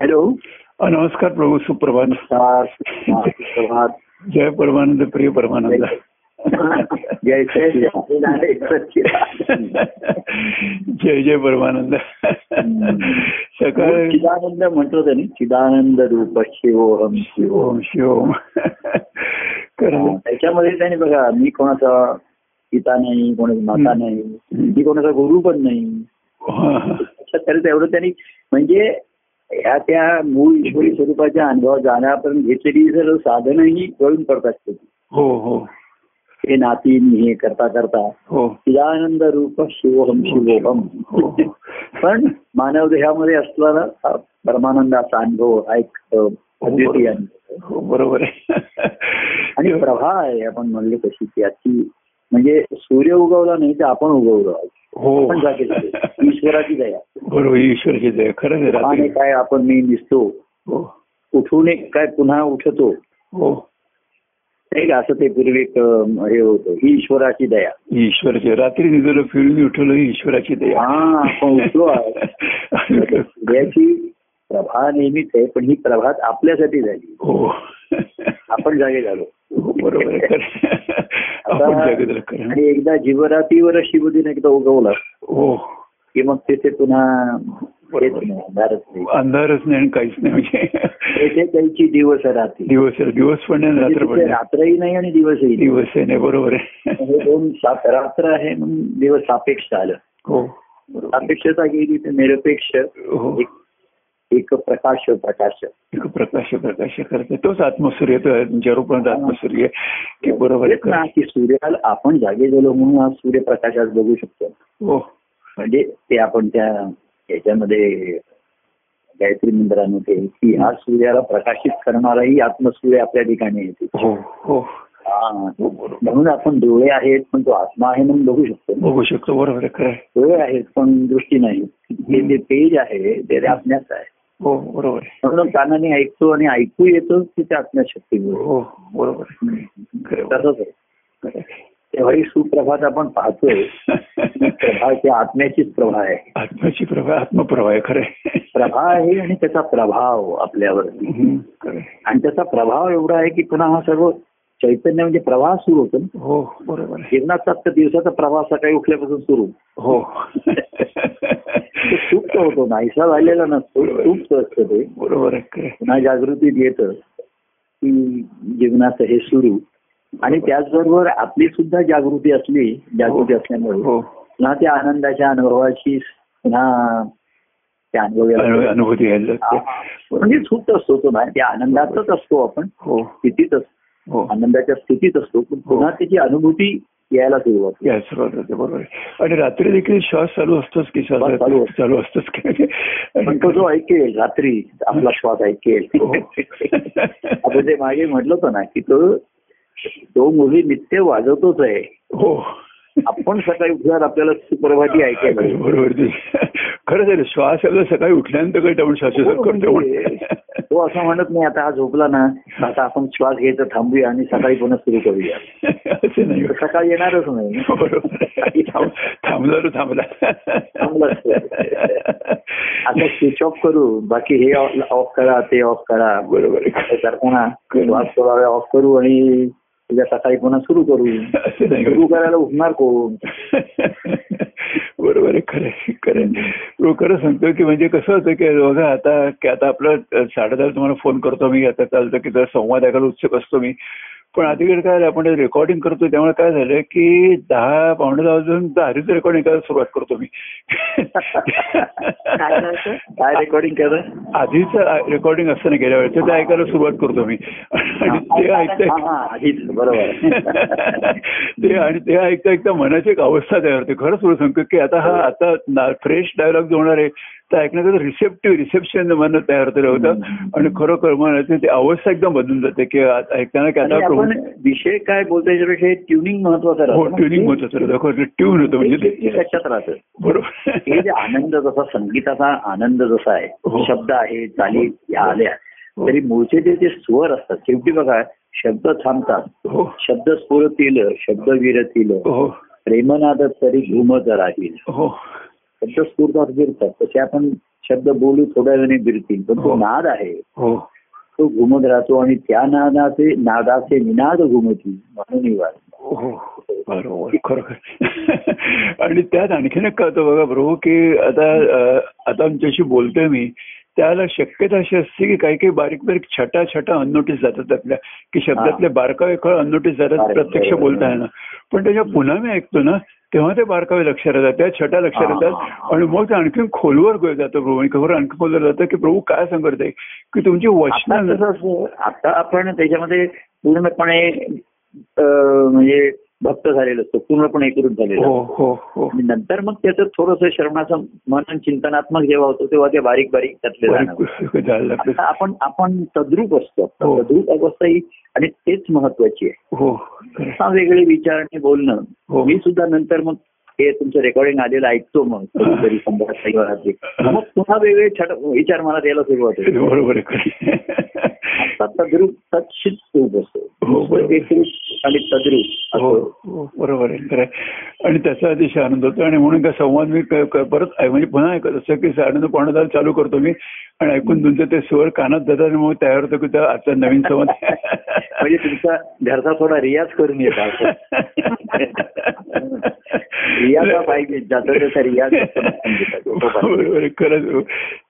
Hello. नमस्कार प्रभू सुप्रभात. नमस्कार. जय परमानंद प्रिय परमानंद. जय जय जय परमानंद. सकाळ चिदानंद म्हणतो त्यांनी चिदानंद रूप शिवोहम शिवोहम ओम खरं त्याच्यामध्ये त्यांनी बघा मी कोणाचा पिता नाही कोणाचा माता नाही मी कोणाचा गुरु पण नाही. एवढं त्यांनी म्हणजे ह्या त्या मूळ ईश्वरी स्वरूपाच्या अनुभवात जाण्यापर्यंत घेतलेली जर साधनही गळून पडतात. हो हो हे नाती मी हे करता करता हो चिदानंद रूप शिवोहम शिवोहम हो. पण मानव देहामध्ये असलेला हा परमानंदाचा अनुभव हा एक अ, अद्वितीय अनुभव. हो बरोबर आहे आणि प्रभा आहे आपण म्हणले कशी की अति म्हणजे सूर्य उगवला नाही तर आपण उगवलो. हो. आपण जागे झालो. ईश्वराची दया. बरोबर ईश्वरची आहे प्रभाने रात्री काय आपण मी दिसतो हो. उठून एक काय पुन्हा उठतो. हो. असं ते पूर्वी हे होतं. ही ईश्वराची दया. ईश्वरची. रात्री निजलं फिरून उठवलं ही ईश्वराची दया. हा आपण उठलो सूर्याची प्रभा नेहमीच आहे पण ही प्रभात आपल्यासाठी झाली. हो. आपण जागे झालो. बरोबर आणि एकदा जीवरातीवर शिवदिन एकदा उगवला हो. की मग तिथे पुन्हा अंधारच नाही. अंधारच नाही आणि काहीच नाही म्हणजे त्यांची दिवस रात्री दिवस दिवस पण नाही म्हणजे रात्र पण रात्रही नाही आणि दिवसही दिवस आहे नाही बरोबर आहे. दोन सात रात्र आहे म्हणून दिवस सापेक्ष आलं. हो. सापेक्षता गेली तर निरपेक्ष. हो. एक प्रकाश प्रकाश. एक प्रकाश प्रकाश करते. तोच आत्मसूर्य तो जरूपर्यंत आत्मसूर्य की बरोबर ना की सूर्याला आपण जागे झालो म्हणून आज सूर्यप्रकाशात बघू शकतो. हो. म्हणजे ते आपण त्या याच्यामध्ये गायत्री मंदिरामध्ये की हा सूर्याला प्रकाशित करणाराही आत्मसूर्य आपल्या ठिकाणी येते. हो हो. हा. हो, म्हणून आपण डोळे आहेत पण तो आत्मा आहे म्हणून बघू शकतो बघू शकतो बरोबर. डोळे आहेत पण दृष्टी नाही. हे जे पेज आहे ते आत्म्याचं आहे. हो बरोबर म्हणून कानाने ऐकतो आणि ऐकू येतो की ते आत्मशक्ती हो बरोबर. तसंच आहे खरं आहे. तेव्हा ही सुप्रभात आपण पाहतोय प्रभा त्या आत्म्याचीच प्रभा आहे आत्म्याची प्रभा आत्मप्रभा आहे खरं. प्रभा आहे आणि त्याचा प्रभाव आपल्यावरती. आणि त्याचा प्रभाव एवढा आहे की पुन्हा हा सर्व चैतन्य म्हणजे प्रवाह सुरू होतो ना. हो बरोबर जीवनाचा दिवसाचा प्रवाह सकाळी उठल्यापासून सुरू हो सुप्त होतो नाहीसा झालेला नसतो सुप्त असतं ते. बरोबर आहे. पुन्हा जागृतीत येतं की जीवनाचं हे सुरू. आणि त्याचबरोबर आपली सुद्धा जागृती असली जागृती असल्यामुळे हो. पुन्हा त्या आनंदाच्या अनुभवाची पुन्हा त्या अनु- अनुभवाला अनुभूती यायला लागते. म्हणजे सुप्त असतो तो ना त्या आनंदातच असतो आपण. हो. स्थितीत असतो हो. आनंदाच्या स्थितीत असतो. पण पुन्हा त्याची अनुभूती यायला सुरुवात होते. या सुरुवात होते बरोबर आणि रात्री देखील श्वास चालू असतोच की श्वास चालू. चालू असतोच की पण तो जो ऐकेल रात्री आपला श्वास ऐकेल हो. आपण ते मागे म्हटलं होतं ना की तो तो मुली नित्य वाजवतोच आहे हो आपण सकाळी उठल्यावर आपल्याला सुप्रभाती ऐकायला. बरोबर खरंच आहे श्वास सकाळी उठल्यानंतर कळतं आपण करतो म्हणजे तो असं म्हणत नाही आता हा झोपला ना आता आपण श्वास घ्यायचा थांबूया आणि सकाळी पुन्हा सुरू करूया. असं नाही. तर सकाळी येणारच नाही. थांबला तो थांबला. थांबलाच आता स्विच ऑफ करू. बाकी हे ऑफ करा ते ऑफ करा. बरोबर. करताना श्वास थोडा ऑफ करू आणि उद्या सकाळी पुन्हा सुरू करू. सुरू करायला उठणार कोण? बरोबर आहे खरं खरं खरं सांगतो की म्हणजे कसं होतं की बघा आता की आता आपलं साडेदार साडेदहा तुम्हाला फोन करतो मी आता चालतं की जर संवाद ऐकायला उत्सुक असतो मी पण अलीकडे काय झालं, आपण रेकॉर्डिंग करतो त्यामुळे काय झालं की दहा पावणे दहा वाजून दहाच रेकॉर्डिंग करायला सुरुवात करतो मी. काय रेकॉर्डिंग करा आधीच रेकॉर्डिंग असतं ना गेल्या वेळेचं ते ऐकायला सुरुवात करतो मी. आणि ते ऐकता हा, हा, आधीच बरोबर. ते आणि ते ऐकता ऐकता मनाची एक अवस्था तयार होते. खरंच तुला सांगतो की आता हा आता फ्रेश डायलॉग जो होणार आहे ऐकण्याचं रिसेप्टिव्ह रिसेप्शन मन तयार होतं होतं. आणि खरोखर मनाची ती अवस्था एकदम बदलून जाते की ऐकताना की आणि आता आपण विषय काय बोलतो याच्यापेक्षा ट्युनिंग महत्वाचं हो. ट्युनिंग होत होतं ट्यून होतं म्हणजे ते- ते. ते लक्षात राहतं. बरोबर. हे जे आनंद जसा संगीताचा आनंद जसा आहे हो. शब्द आहे चाली या आल्या हो. तरी मूळचे जे जे स्वर असतात शेवटी बघा शब्द थांबतात. हो. शब्द स्फुरतील शब्द विरतील. हो. प्रेमनाद तरी घुमत राहील. हो. शब्द स्फूर्तात तसे आपण शब्द बोलू थोड्या वेळाने बिरतील पण तो हो. नाद आहे. हो. तो घुमत राहतो आणि त्या नादाचे नादाचे निनाद घुमती म्हणून हो बरोबर. खरोखर. आणि त्यात आणखीन एक कळतं बघा प्रभू की आता आता आमच्याशी बोलतोय मी. त्याला शक्यता अशी असते की काही काही बारीक बारीक छटा छटा अननोटीस जातात आपल्या की शब्दातले बारकावे खळ अननोटीस जातात प्रत्यक्ष बरोबर. बोलताना पण त्याच्या पुन्हा मी ऐकतो ना तेव्हा ते बारकावे लक्षात येतात त्या छटा लक्षात येतात आणि मग ते आणखीन खोलवर जातं प्रभू. आणि खबर आणखी खोलवर जातं की प्रभू काय सांगत आहे? की तुमची वचनं आता आपण त्याच्यामध्ये पूर्णपणे म्हणजे भक्त झालेलो असतो पूर्णपणे एकरूप झालेलो हो. हो हो. आणि नंतर मग त्याचं थोडंसं श्रवणाचं मनन चिंतनात्मक जेव्हा होतो तेव्हा ते बारीक बारीक त्यातले आपण आपण तद्रूप असतो. तद्रूप अवस्था ही आणि तेच महत्वाची आहे. वेगळे विचार आणि बोलणं. मी सुद्धा नंतर मग हे तुमचं रेकॉर्डिंग आलेलं ऐकतो मग कधीतरी शनिवारात्री मग पुन्हा वेगळे छट विचार मला द्यायला सुरुवात होते. बरोबर तद्रूप तत्शित रूप असतो. एकरूप आणि तद्रूप हो असं हो बरोबर आहे. आणि त्याचा अतिशय आनंद होतो आणि म्हणून का संवाद मी परत म्हणजे पुन्हा ऐकत असतो की पावणे दहाला चालू करतो मी आणि ऐकून तुमचे ते स्वर कानात जातात आणि मग तयार होतो की त्या आजचा नवीन संवाद म्हणजे तुमचा घरचा थोडा रियाज करून येतात रियाज हा पाहिजे ज्याचा त्याचा रियाज पाहिजे. बरोबर खरंच हो.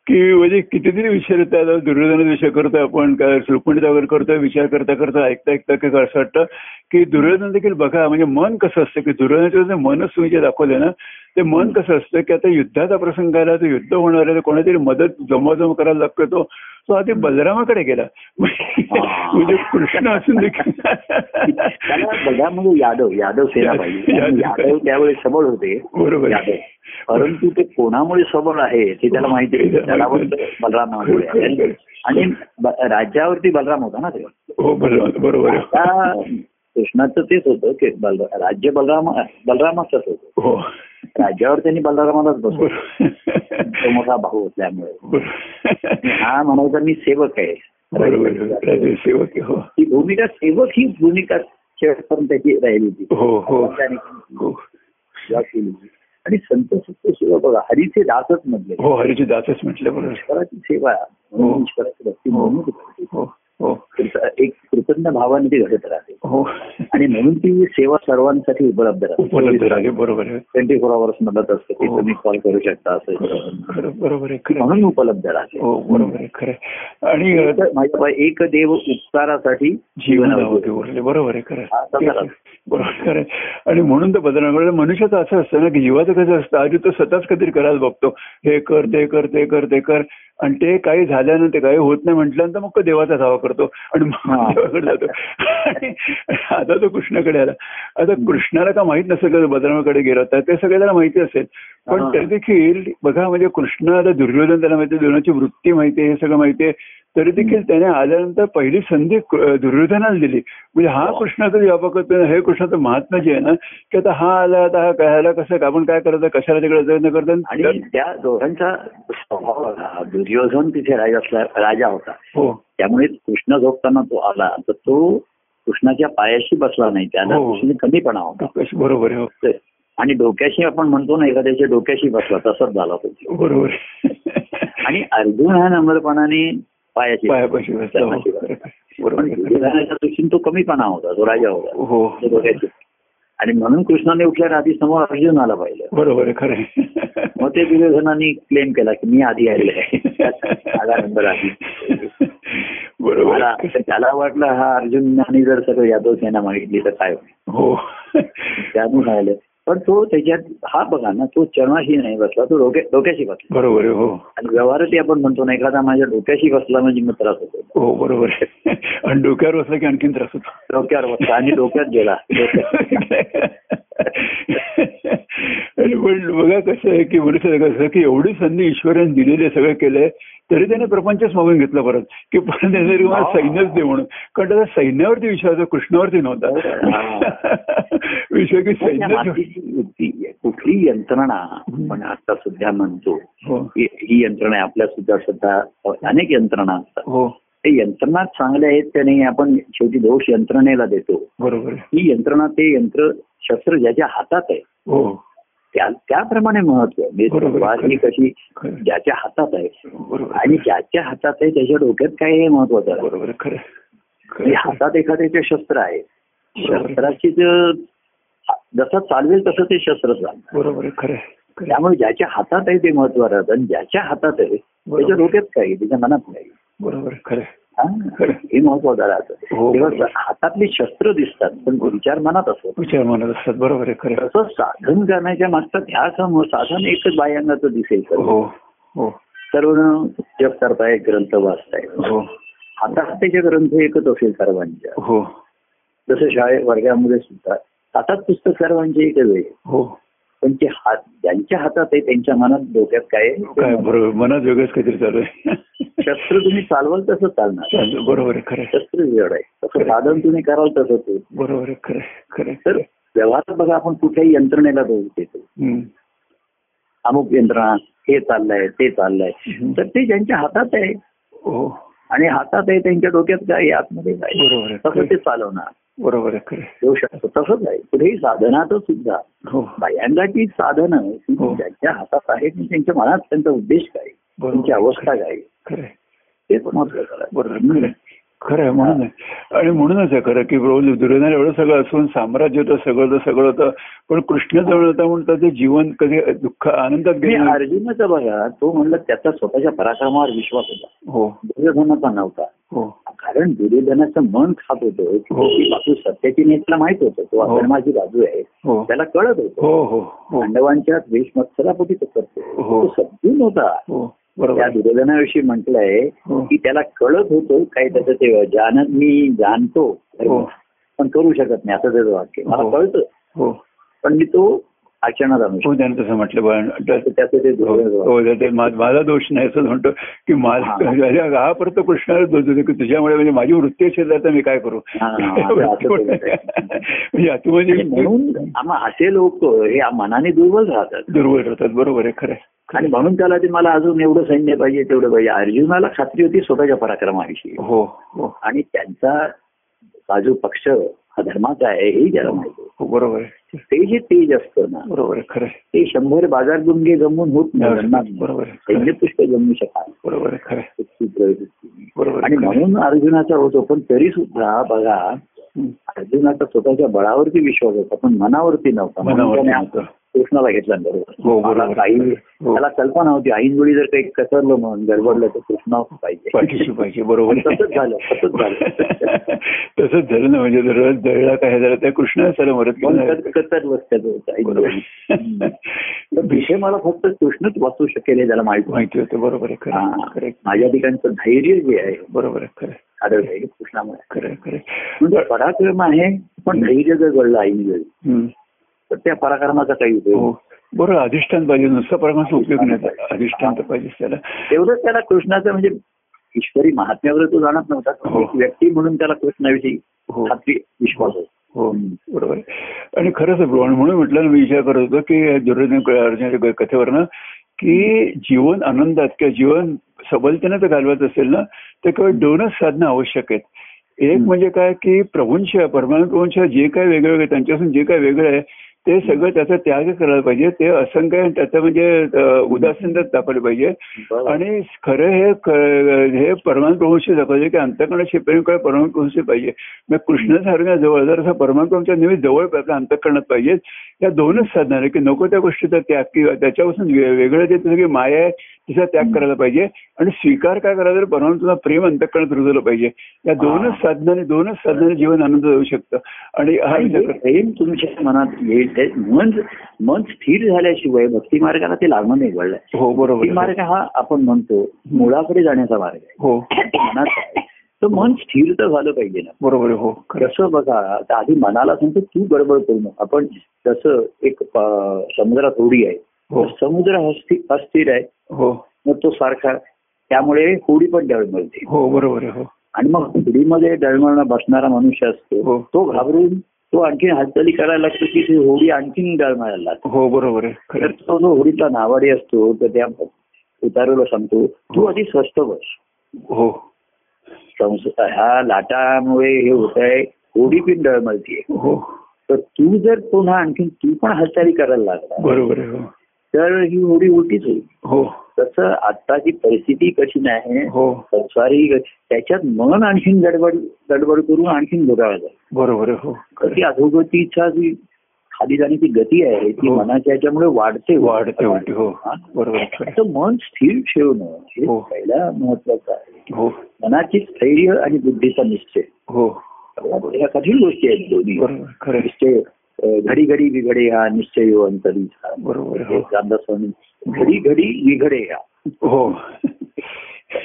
की म्हणजे कितीतरी विषय येतात दुर्योधनाचा विषय करतोय आपण काय रुक्मिणीचा वगैरे करतोय विचार करता करता ऐकता ऐकता की असं वाटतं की दुर्योधन देखील बघा म्हणजे मन कसं असतं की दुर्योधनाचं मनच तुम्ही जे दाखवलं ना ते मन कसं असतं की आता युद्धाचा प्रसंग आला तर युद्ध होणार आहे तर कोणातरी मदत जमवाजम करायला लागतो तो तो आधी बलरामाकडे गेला. म्हणजे कृष्ण असून देखील बघा म्हणजे यादव यादव सेना यादव. त्यावेळेस सबळ होते. बरोबर. यादव. परंतु ते कोणामुळे सबळ आहे ते त्याला माहिती बलरामामुळे. आणि राज्यावरती बलराम होता ना तेव्हा. हो बरोबर कृष्णाचं तेच होतं की बल राज्य बलराम बलरामाचंच होतं. हो. राज्यावर त्यांनी बलरामालाच बसवलं. बरोबर तो मोठा भाऊ असल्यामुळे. हा म्हणायचा मी सेवक आहे. सेवक हो. ती भूमिका सेवक ही भूमिका शेवटपर्यंत त्याची राहिली होती. हो हो. हो. आणि संत सुख सेवा बघा हरीचे दासच म्हटले. हो हरीची दासच म्हटलं बरोबर. ईश्वराची सेवा ईश्वराची भक्ती म्हणून. हो. हो. एक कृतज्ञ भावाने ती घडत राहते. हो. आणि म्हणून ती सेवा सर्वांसाठी उपलब्ध उपलब्ध राहते बरोबर आहे. ट्वेंटी फोर आवर्स मदत असते की हो. तुम्ही कॉल करू शकता असं बरोबर म्हणून उपलब्ध राहते. हो बरोबर आहे खरं. आणि एक- माझ्या बा- एक देव उपकारासाठी जीवनावधी उरले. बरोबर आहे खरं हा. बरोबर खरं आहे. आणि म्हणून तर बदलणार मनुष्याचं असं असतं ना की जीवाचं कसं असतं? आधी तो स्वतःच कधीतरी करायला बघतो. हे कर ते कर ते कर ते कर. आणि ते काही झाल्यानं ते काही होत नाही म्हटल्यानंतर मग देवाचा धावा करतो आणि मग. देवाकडे जातो. आता तो कृष्णाकडे आला. आता कृष्णाला का माहीत नसेल का बदलाकडे गेला होता ते सगळे त्याला माहिती असेल. पण. तरी देखील बघा म्हणजे कृष्णाला दुर्योधन त्याला माहिती दुर्योधनाची वृत्ती माहिती आहे हे सगळं माहिती आहे. तरी देखील त्याने आल्यानंतर पहिली संधी दुर्योधनाला दिली म्हणजे हा हो. कृष्णाचं व्यापक हे कृष्णाचं महात्मा जे आहे ना की आता हा आला आता हा काय कसं आपण काय करायचं कशाला तिकडे आणि करता त्या दोघांचा स्वभाव. दुर्योधन तिथे राजा असला राजा होता हो त्यामुळे कृष्ण झोपताना तो आला तर तो कृष्णाच्या पायाशी बसला नाही त्याला हो. कृष्ण कमीपणा होता बरोबर हो. आणि डोक्याशी आपण म्हणतो ना एखाद्याच्या डोक्याशी बसला तसंच झाला तो बरोबर आणि अर्जुन हा नम्रपणाने पायाशी पायापाशी हो. बरोबर. दृष्टीने तो कमीपणा होता तो राजा होता. हो. आणि म्हणून कृष्णाने उठल्या आधी समोर अर्जुन आला पाहिलं. बरोबर खरं. मग ते दुर्योधनाने क्लेम केला की मी आधी आलेलो आहे. माझा नंबर आधी. बरोबर. त्याला वाटलं हा अर्जुनाने जर सगळं यादव सेना मागितली तर काय होईल? हो. त्यातून आलं. पण तो त्याच्यात हा बघा ना तो चरणाशी नाही बसला तो डोक्या डोक्याशी बसला. बरोबर आहे हो. आणि व्यवहारातही आपण म्हणतो ना एखादा माझ्या डोक्याशी बसला म्हणजे मग त्रास होतो. हो बरोबर आहे. आणि डोक्यावर बसला की आणखीन त्रास होतो. डोक्यावर बसला आणि डोक्यात गेला. बघा कसं आहे की कसं आहे की एवढी संधी ईश्वराने दिलेली सगळं केलंय तरी त्याने प्रपंचच मागून घेतला परत. की परत त्याने मला सैन्यच दे म्हणून. कारण त्याचा सैन्यावरती विश्वास होता, कृष्णावरती नव्हता. विश्वास की त्या सैन्य. कुठली यंत्रणा आपण आता सुद्धा म्हणतो हो. ही ही यंत्रणा. आपल्या सुद्धा सुद्धा अनेक यंत्रणा असतात. हो. ते यंत्रणा चांगल्या आहेत त्या नाही आपण शेवटी दोष यंत्रणेला देतो. बरोबर. ही यंत्रणा ते यंत्र शस्त्र ज्याच्या हातात आहे हो. त्या त्याप्रमाणे महत्त्व आहे. म्हणजे ही कशी. ज्याच्या हातात आहे. आणि ज्याच्या हातात आहे त्याच्या डोक्यात काय आहे हे महत्वाचं आहे. बरोबर खरं म्हणजे खरं हातात एखाद्याचे शस्त्र आहे. शस्त्राची जसं चालवेल तसं ते शस्त्र चालणार बरोबर आहे, खरं आहे, आहे. त्यामुळे ज्याच्या हातात आहे ते महत्वाचं राहतं आणि ज्याच्या हातात आहे त्याच्या डोक्यात काय आहे, त्याच्या मनात नाही बरोबर आहे, खरं आहे. हा? हे महत्वाचं राहतं हो, तेव्हा बरोबर. हातातली शस्त्र दिसतात पण विचार मनात असतो विचार म्हणत असतात बरोबर आहे. तसं साधन करण्याच्या मागचा ध्यास हा मग साधन एकच बाह्यांगाचं दिसेल. हो हो सर्व जप करताय ग्रंथ वाचताय हो हातात त्याचे ग्रंथ एकच असेल सर्वांच्या हो जसं शाळेत वर्गामध्ये सुद्धा हातात पुस्तक सर्वांचे एकच आहे हो पण ते हात ज्यांच्या हातात आहे त्यांच्या मनात डोक्यात काय. बरोबर मनात वेगळंच काहीतरी चालू आहे शस्त्र तुम्ही चालवाल तसं चालणार चालू, बरोबर आहे खरं. शस्त्र जड आहे तसं साधन तुम्ही कराल तसं ते बरोबर आहे खरं खरं. तर व्यवहारात बघा आपण कुठल्याही यंत्रणेला दोष देतो. अमुक यंत्रणा हे चाललंय ते चाललंय. तर ते ज्यांच्या हातात आहे हो आणि हातात आहे त्यांच्या डोक्यात काय आतमध्ये काय. बरोबर आहे तसं ते. चालवणार बरोबर आहे. देऊ शकतो तसंच आहे कुठेही साधनात सुद्धा हो बाह्यांगाची साधनं ही. ज्यांच्या हातात आहेत त्यांच्या मनात त्यांचा उद्देश काय. त्यांची अवस्था काय. तेच महत्वाचं. बरोबर खरं आहे. म्हणून. आणि म्हणूनच आहे खरं की प्रभू दुर्योधन एवढं सगळं असून साम्राज्य होतं सगळं होतं सगळं होतं पण कृष्ण जवळ होता म्हणतात ते जीवन कधी दुःख आनंदात गेलं अर्जुनाचं बघा तो म्हणलं त्याचा स्वतःच्या पराक्रमावर विश्वास होता. हो. दुर्योधनाचा नव्हता. हो. कारण दुर्योधनाचं मन खात होतं. की हो. बाजू सत्याची नाही त्याला माहीत होतं तो हो. अधर्माची बाजू आहे हो. त्याला कळत होतं. हो हो हो. पांडवांच्या द्वेष मत्सरापोटी तो करतो. तो समजून होता. त्या. दुर्योधनाविषयी म्हटलंय हो. की त्याला कळत होतं काय त्याचं ते जानत मी जाणतो हो. पण करू शकत नाही असं त्याचं वाक्य मला हो. कळतं पण मी तो आचरणात आणू हो तसं म्हटलं पण तर त्याचं ते हो, हो, माझा दोष नाही असं म्हणतो की माझा माझ्या परत कृष्णाला की तुझ्यामुळे म्हणजे माझी वृत्ती असेल तर मी काय करू. म्हणजे म्हणजे म्हणून असे लोक हे मनाने दुर्बल राहतात. दुर्बल राहतात बरोबर आहे खरं. आणि म्हणून त्याला ते मला अजून एवढं सैन्य पाहिजे तेवढं पाहिजे. अर्जुनाला खात्री होती स्वतःच्या पराक्रमाविषयी. हो हो. आणि त्यांचा बाजू पक्ष धर्माचा आहे हेही त्याला माहिती. हो बरोबर ते जे तेज असतं ना बरोबर खरं. ते शंभर बाजार गुंगे जमून होत नाही. बरोबर जमू शकाल बरोबर खरं बरोबर आणि. म्हणून अर्जुनाचा होतो पण तरी सुद्धा बघा हं. अर्जुनाचा स्वतःच्या बळावरती विश्वास होता पण मनावरती नव्हता. कृष्णाला घेतला बरोबर हो, बरोबर. काही हो. त्याला कल्पना होती आईनवेळी जर काही कसरलं म्हणून गडबडलं तर कृष्णा पाहिजे. पाहिजे बरोबर. तसंच झालं तसंच झालं. तसंच झालं ना म्हणजे जर जळला काय झालं त्या कृष्ण केली. कत- कतरलं त्याचं. विषय मला फक्त कृष्णच वाचू शकेल हे त्याला माहिती माहिती होतं बरोबर आहे. माझ्या ठिकाणचं धैर्य जे आहे. बरोबर आहे खरं आढळलं कृष्णामुळे. म्हणजे पराक्रम आहे पण धैर्य जर घडलं ऐनवेळी हं. तर त्या पराक्रमाचा काही उपयोग हो. बरोबर अधिष्ठान पाहिजे नुसतं पराक्रमाचा उपयोग नाही. अधिष्ठान तर पाहिजे त्याला. तेवढं त्याला कृष्णाचं म्हणजे ईश्वरी महात्म्यावर तो जाणत नव्हता. हो. व्यक्ती म्हणून त्याला कृष्णाविषयी हो. विश्वास होता हो बरोबर. आणि खरंच. म्हणून म्हटलं मी विचार करत होतो की दुर्योधन अर्जुनाच्या कथेवरनं की जीवन आनंदात किंवा जीवन सबलतेनं जर घालवायचं असेल ना तर केवळ दोनच साधनं आवश्यक आहेत एक. म्हणजे काय की प्रभूंशिवाय परमानंद प्रभूंशिवाय जे काय वेगळं वेगळं त्यांच्यापासून जे काय वेगळं आहे ते सगळं त्याचा त्याग करायला पाहिजे. ते असंख्य आणि त्याचं म्हणजे अं, उदासीनता दाखवली पाहिजे. आणि खरं हे हे परमान प्रभूशी दाखवले की अंतकरणाशी प्रेम काय परमान प्रभूशी पाहिजे. मग कृष्णासारख्या जवळ जर असं परमान प्रभूच्या नेहमी जवळ आपल्या अंतकरणात पाहिजे या दोनच साधणार आहे की नको त्या गोष्टीचा त्याग किंवा त्याच्यापासून वेगळं जे की माया आहे तिचा त्याग करायला पाहिजे. आणि स्वीकार काय करायला तर परमात्मा प्रेम अंतकरणात रुजवलं पाहिजे. या दोनच साधनाने दोनच साधनाने जीवन आनंद जाऊ शकतं. आणि प्रेम तुमच्या मनात येईल. मन मन स्थिर झाल्याशिवाय भक्ती मार्गाला ते लागणं नाही वळलं हो बरोबर. मार्ग हा आपण म्हणतो मुळाकडे जाण्याचा मार्ग आहे. हो. मनात तर मन स्थिर तर झालं पाहिजे ना. बरोबर हो कसं बघा आता आधी मनाला सांगतो तू गडबड करू नको. आपण जसं एक समुद्रात होडी आहे समुद्र अस्थिर आहे. हो. मग तो सारखा त्यामुळे होडी पण डळमळते हो बरोबर आहे हो. आणि मग होडीमध्ये डळमळणं बसणारा मनुष्य हो. असतो तो घाबरून तो आणखीन हालचाली करायला लागतो की ती होडी आणखीन डळमळायला लागते. हो बरोबर आहे. तर खरं तो जो होडीतला नावाडी असतो तर त्या उतारूला सांगतो तू आधी स्वस्त बस. हो. ह्या लाटामुळे हे होत आहे होडी पण डळमळतीये हो. तर तू जर पुन्हा आणखी तू पण हालचाली करायला लागला. बरोबर हो. तर ही होडी उलटीच होईल. हो. तसं आताची परिस्थिती कशी नाही हो. संसारी त्याच्यात मन आणखीन गडबड गडबड करून आणखीन घोटाळा जाईल बरोबर हो. ती अधोगतीचा जी खाली जाण्याची गती आहे ती हो. मनाच्या याच्यामुळे वाढते वाढते उलटी हो? बरोबर मन स्थिर ठेवणं हे हो. पहिला महत्वाचं आहे. हो. मनाची स्थैर्य आणि बुद्धीचा निश्चय. हो. ह्या कठीण गोष्टी आहेत दोन्ही. निश्चय. घडी घडी बिघडे हा निश्चय हो अंतरीचा बरोबर हे हो. रामदास स्वामी घडी घडी बिघडे हा. हो.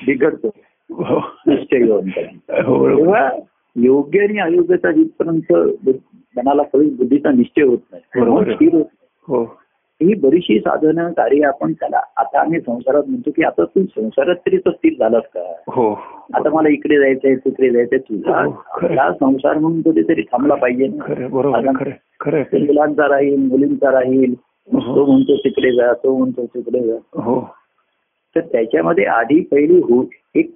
बिघडतो. हो. निश्चय हो हो तेव्हा योग्य आणि अयोग्यता जिथपर्यंत मनाला कळून बुद्धीचा निश्चय होत नाही. स्थिर होत नाही. हो बरीचशी साधनं कार्य आपण त्याला आता आम्ही संसारात म्हणतो की आता तू संसारात तरी तर स्थिर झालास का? हो. आता मला इकडे जायचंय तिकडे जायचंय तुझा हो, संसार म्हणून कधीतरी थांबला पाहिजे. ते मुलांचा राहील मुलींचा राहील हो. तो म्हणतो तिकडे जा तो म्हणतो तिकडे जा. हो. तर त्याच्यामध्ये आधी पहिली हो एक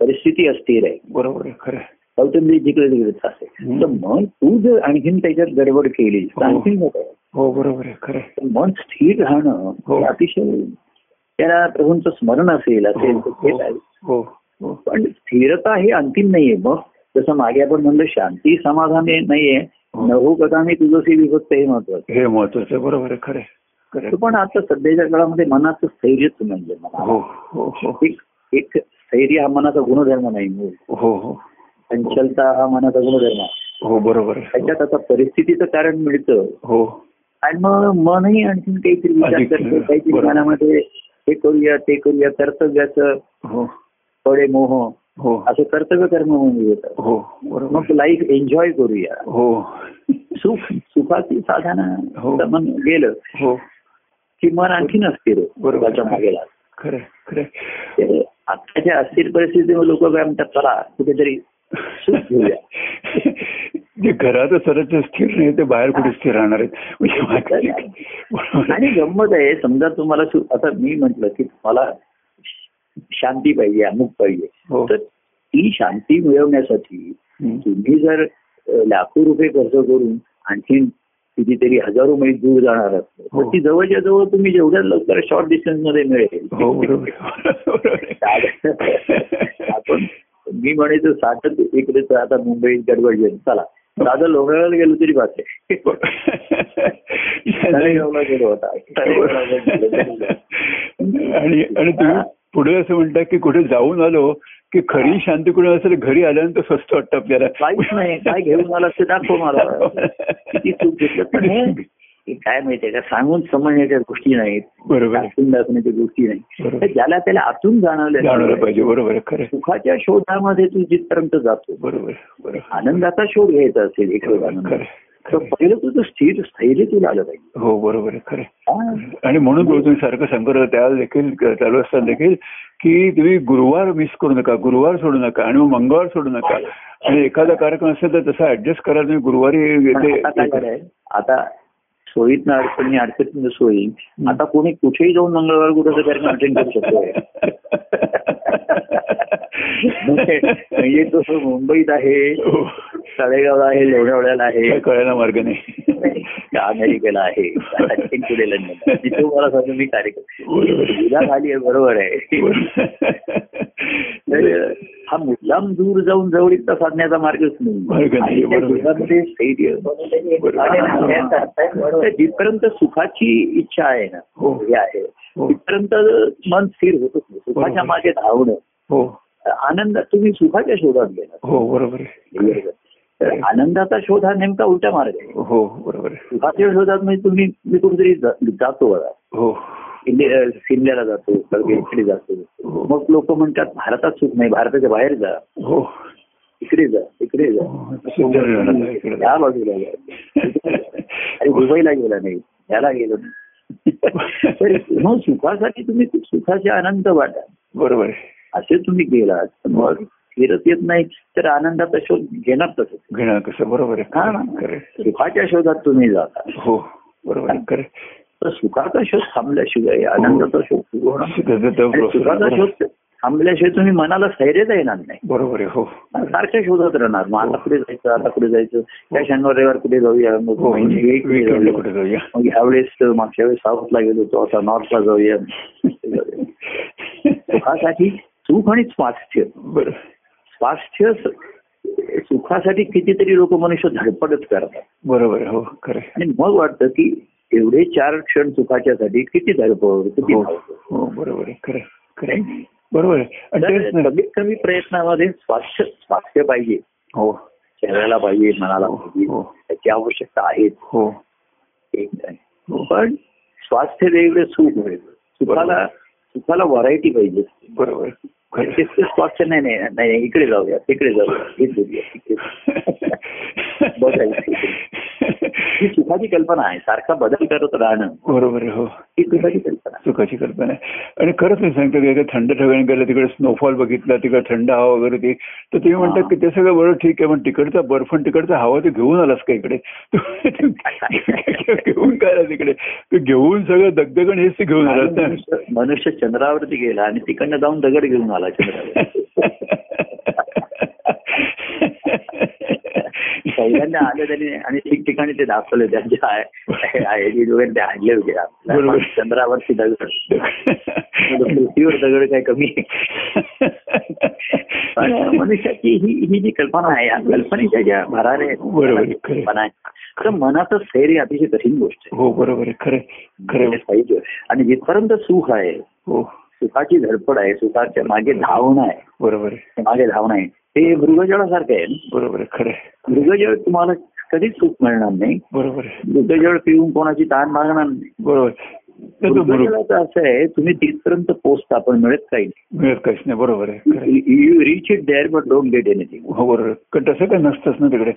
परिस्थिती अस्थिर आहे. बरोबर खरं. कौटुंबिक जिकडे तिकडे असेल. तर मन तू जर आणखीन त्याच्यात गडबड केली हो. आणखीन आहे. हो बरोबर खरं मन स्थिर राहणं हो. हे अतिशय त्याला प्रभूंचं स्मरण असेल असेल हो हो हो पण स्थिरता ही अंतिम नाहीये मग जसं मागे आपण म्हणलं शांती समाधान हे नाहीये हो. नभो कथा मी तुझंशी विभक्त हे महत्वाचं हे महत्वाचं बरोबर आहे खरं. पण आता सध्याच्या काळामध्ये मनाचं स्थैर्यच म्हणजे हो मला हो हो एक स्थैर्य हा मनाचा गुणधर्म नाही. हो हो चंचलता हा मनाचा गुणधर्म. हो बरोबर. त्याच्यात आता परिस्थितीचं कारण मिळतं. हो. आणि मग मनही आणखीन काहीतरी विचार करतं काहीतरी. मनामध्ये हे करूया ते करूया कर्तव्याचं हो. थोडे मोह हो. असं कर्तव्य कर्म म्हणून येतात हो मग लाईफ एन्जॉय करूया. हो. सुख सुखाची साधना हो. मन गेलं. हो. की मन आणखीन अस्थिर बरोबर. त्याच्यामागे. खरं खरं आत्ताच्या अस्थिर परिस्थितीमध्ये लोक काय म्हणतात चला कुठेतरी जे घरात सरच स्थिर नाही ते बाहेर कुठे स्थिर राहणार आहेत म्हणजे आणि. गंमत आहे समजा तुम्हाला आता मी म्हंटल की मला शांती पाहिजे अमुक पाहिजे हो तर ती शांती मिळवण्यासाठी. तुम्ही जर लाखो रुपये खर्च करून आणखीन कितीतरी हजारो मैल दूर जाणार असतो हो. तर ती जवळच्या जवळ तुम्ही जेवढ्या लवकर शॉर्ट डिस्टन्समध्ये मिळेल हो. आपण मी म्हणायचं साधं इकडे तर आता मुंबईत गडबड गेलो चला. साधं लोणावळ्याला गेलो तरी बात गेलो होता. आणि आणि तुम्ही पुढे असं म्हणता की कुठे जाऊन आलो की खरी शांती कुठे असेल घरी आल्यानंतर स्वस्त वाटतं आपल्याला. काहीच नाही. काय घेऊन आला ते दाखव मला. किती चूक घेतलं पण हे हे काय माहितीये का? सांगून समजण्याच्या गोष्टी नाहीत. बरोबर. दाखवण्याच्या गोष्टी नाही. तर ज्याला त्याला आतून जाणवलं पाहिजे. बरोबर. सुखाच्या शोधामध्ये तू जिथपर्यंत जातो बरोबर. आनंदाचा शोध घ्यायचा असेल एक तर. पहिलं तुझं स्थिर स्थैर्य तुला आलं पाहिजे. हो बरोबर खरं. आणि म्हणून मी सारखं सांगत त्याला देखील चालू असताना देखील की तुम्ही गुरुवार मिस करू नका गुरुवार सोडू नका आणि मग मंगळवार सोडू नका. आणि एखादा कार्यक्रम असेल तर तसा ऍडजस्ट करा तुम्ही गुरुवारी आता सोयीत अडचणी अडचणीत सोयी. आता कोणी कुठेही जाऊन मंगळवार गुरुचा कार्यक्रम अटेंड करू शकतो म्हणजे तो मुंबईत आहे. हो. तळेगावला आहे लोणावळ्याला आहे. कळायला मार्ग नाही. अमेरिकेला आहे. आणखीन पुढे लंडन तिथे मला सांगतो मी कार्यक्रम झाली आहे बरोबर आहे. हा मुद्दाम दूर जाऊन जवळीकता साधण्याचा मार्गच मार्ग नाही जिथपर्यंत सुखाची इच्छा आहे ना हो. हे आहे हो. तिथपर्यंत मन स्थिर होतच नाही. सुखाच्या. मागे धावणं. हो. आनंदात तुम्ही सुखाच्या शोधात गेला हो बरोबर. तर आनंदाचा शोध हा नेमका उलटा मार्ग आहे. हो बरोबर सुखाच्या शोधात म्हणजे तुम्ही मी कुठेतरी जातो बघा. हो. सिमल्याला जातो कधी इकडे जातो. हो. मग लोक म्हणतात भारतात सुख नाही भारताच्या बाहेर जा. हो. इकडे जा इकडे जा. हो. त्या बाजूला जा. अरे दुबईला गेला नाही त्याला गेलो नाही. मग सुखासाठी तुम्ही सुखाचे आनंद वाटा. बरोबर असे तुम्ही गेलात मग फिरत येत नाही तर आनंदाचा शोध घेणार तसं घेणार कसं? बरोबर आहे. हा. सुखाच्या शोधात तुम्ही जाता. हो बरोबर. तर सुखाचा शोध थांबल्याशिवाय आनंदाचा शोध सुरू होणार सुखाचा. शोध थांबल्याशिवाय तुम्ही मनाला स्थैर्यच येणार नाही. बरोबर आहे. हो. सारखं शोधत राहणार. मग आता कुठे जायचं? आता कुठे जायचं? त्या शनिवार रविवार कुठे जाऊया? मग हो महिने वेग कुठे जाऊया. मग ह्यावेळेस मागच्या वेळेस साऊथला गेलो होतो. आता नॉर्थला जाऊया. सुखासाठी सुख आणि स्वास्थ्य. बरं. स्वास्थ्य सुखासाठी कितीतरी लोक मनुष्य धडपडच करतात. बरोबर हो खरं. आणि मग वाटतं की एवढे चार क्षण सुखाच्यासाठी किती धडपड किती हो. हो बरोबर खरं. बरोबर कमीत कमी प्रयत्नामध्ये स्वास्थ्य स्वास्थ्य पाहिजे. हो. शरीराला पाहिजे मनाला हो, पाहिजे. हो. त्याची आवश्यकता आहे. हो. एक पण स्वास्थ्य वेगळं सुख वेगळं. सुखाला सुखाला व्हरायटी पाहिजे. बरोबर. नाही नाही नाही इकडे जाऊया तिकडे जाऊया बघायचं. ही सुखाची कल्पना आहे. सारखा बदल करत राहणं. बरोबर हो. ही सुखाची कल्पना. सुखाची कल्पना आहे. आणि खरंच मी सांगतो की थंड ठिकाणी गेलं तिकडे स्नोफॉल बघितला तिकडे थंड हवा वगैरे ती तर तुम्ही म्हणतात की ते सगळं बरं ठीक आहे पण तिकडचा बर्फ आणि तिकडचा हवा तू घेऊन आलास का इकडे? तू घेऊन काय आला तिकडे तू घेऊन सगळं दगदगण हेच घेऊन आलास मनुष्य चंद्रावरती गेला आणि तिकडनं जाऊन दगड घेऊन आला चंद्रावर पहिल्यांदा आले त्यांनी आणि ठिकठिकाणी ते दाखवले त्यांच्या आयडी वगैरे ते आणले होते. चंद्रावरती दगड पृथ्वीवर दगड काय कमी. पण मनुष्याची ही ही जी कल्पना आहे या कल्पनेच्या ज्या आहे, खरं आहे. कल्पना आहे तर मनाचं स्थैर्य अतिशय कठीण गोष्ट आहे हो बरोबर खरं. खरं म्हणजे. पाहिजे आणि जिथपर्यंत सुख आहे हो सुखाची धडपड आहे सुखाच्या मागे धावणं आहे बरोबर मागे धावणं आहे ते मृगजळासारखं आहे बरोबर आहे खरं. मृगजळ तुम्हाला कधीच सुख मिळणार नाही. बरोबर मृगजळ पिऊन कोणाची ताण मागणार नाही. बरोबर असं आहे तुम्ही तिथपर्यंत पोचता पण मिळत काही मिळत काहीच नाही बरोबर आहे. नाही you reach it there but don't get anything हो बरोबर. कारण तसं काय नसतंच ना तिकडे.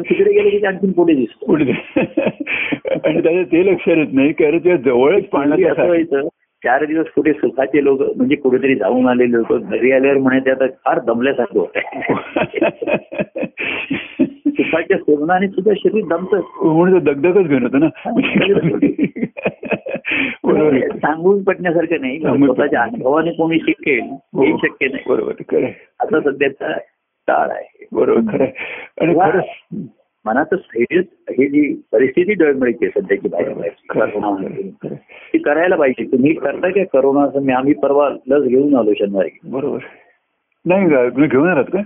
तिकडे गेले की ते आणखीन पुढे दिसतो. पुढे. आणि त्याच्या ते लक्षात येत नाही की अरे त्या जवळच असं व्हायचं चार दिवस कुठे सुखाचे लोक म्हणजे कुठेतरी जाऊन आलेले लोक घरी आल्यावर म्हणे ते आता फार दमल्यासारखं होत सुखाच्या सेवनाने सुद्धा शरीर दमतं म्हणून तो दगदगच घेऊन होतं ना आहे. सांगून पटण्यासारखं नाही सांगून स्वतःच्या. अनुभवाने कोणी शिकेल हो. हे शक्य नाही बरोबर. आता सध्याचा काळ आहे बरोबर खरं. आणि मनाचं स्थैर्य ही जी परिस्थिती डळमळीची आहे सध्याची. बाहेर. ती करायला पाहिजे. तुम्ही करता काय करोना असं? मी आम्ही परवा लस घेऊन आलो शनिवारी. बरोबर. नाही तुम्ही घेऊन आलात का?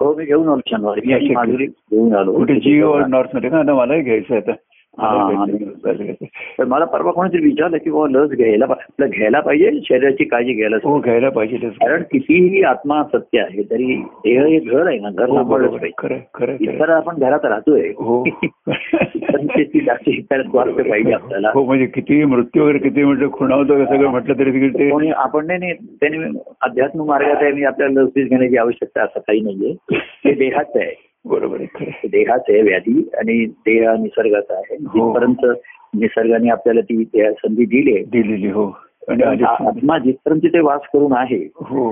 हो मी घेऊन आलो शनिवारी. घेऊन आलो. कुठे जिओ नॉर्थमध्ये का? आता मलाही घ्यायचं आहे आता. हा. तर मला परवा कोणीतरी विचारलं की बाबा लस घ्यायला आपलं घ्यायला पाहिजे शरीराची काळजी घ्यायला हो घ्यायला पाहिजे. कारण कितीही आत्मा सत्य आहे तरी देह हे घर आहे ना घर हो सांभाळलंच. इतर आपण घरात राहतोय. हो. जास्त शिकायला पाहिजे आपल्याला. हो म्हणजे किती मृत्यू वगैरे किती म्हटलं खुणावतो सगळं म्हटलं तरी तिकडे कोणी आपण नाही त्याने अध्यात्म मार्गात आहे आपल्याला लस घेण्याची आवश्यकता असं काही नाहीये. ते देहाचं आहे. बरोबर आहे. देहाचं व्याधी आणि देह निसर्गाचा आहे हो. जिथपर्यंत निसर्गाने आपल्याला ती संधी दिली आहे दिलेली हो आणि आत्मा जिथपर्यंत ते वास करून आहे हो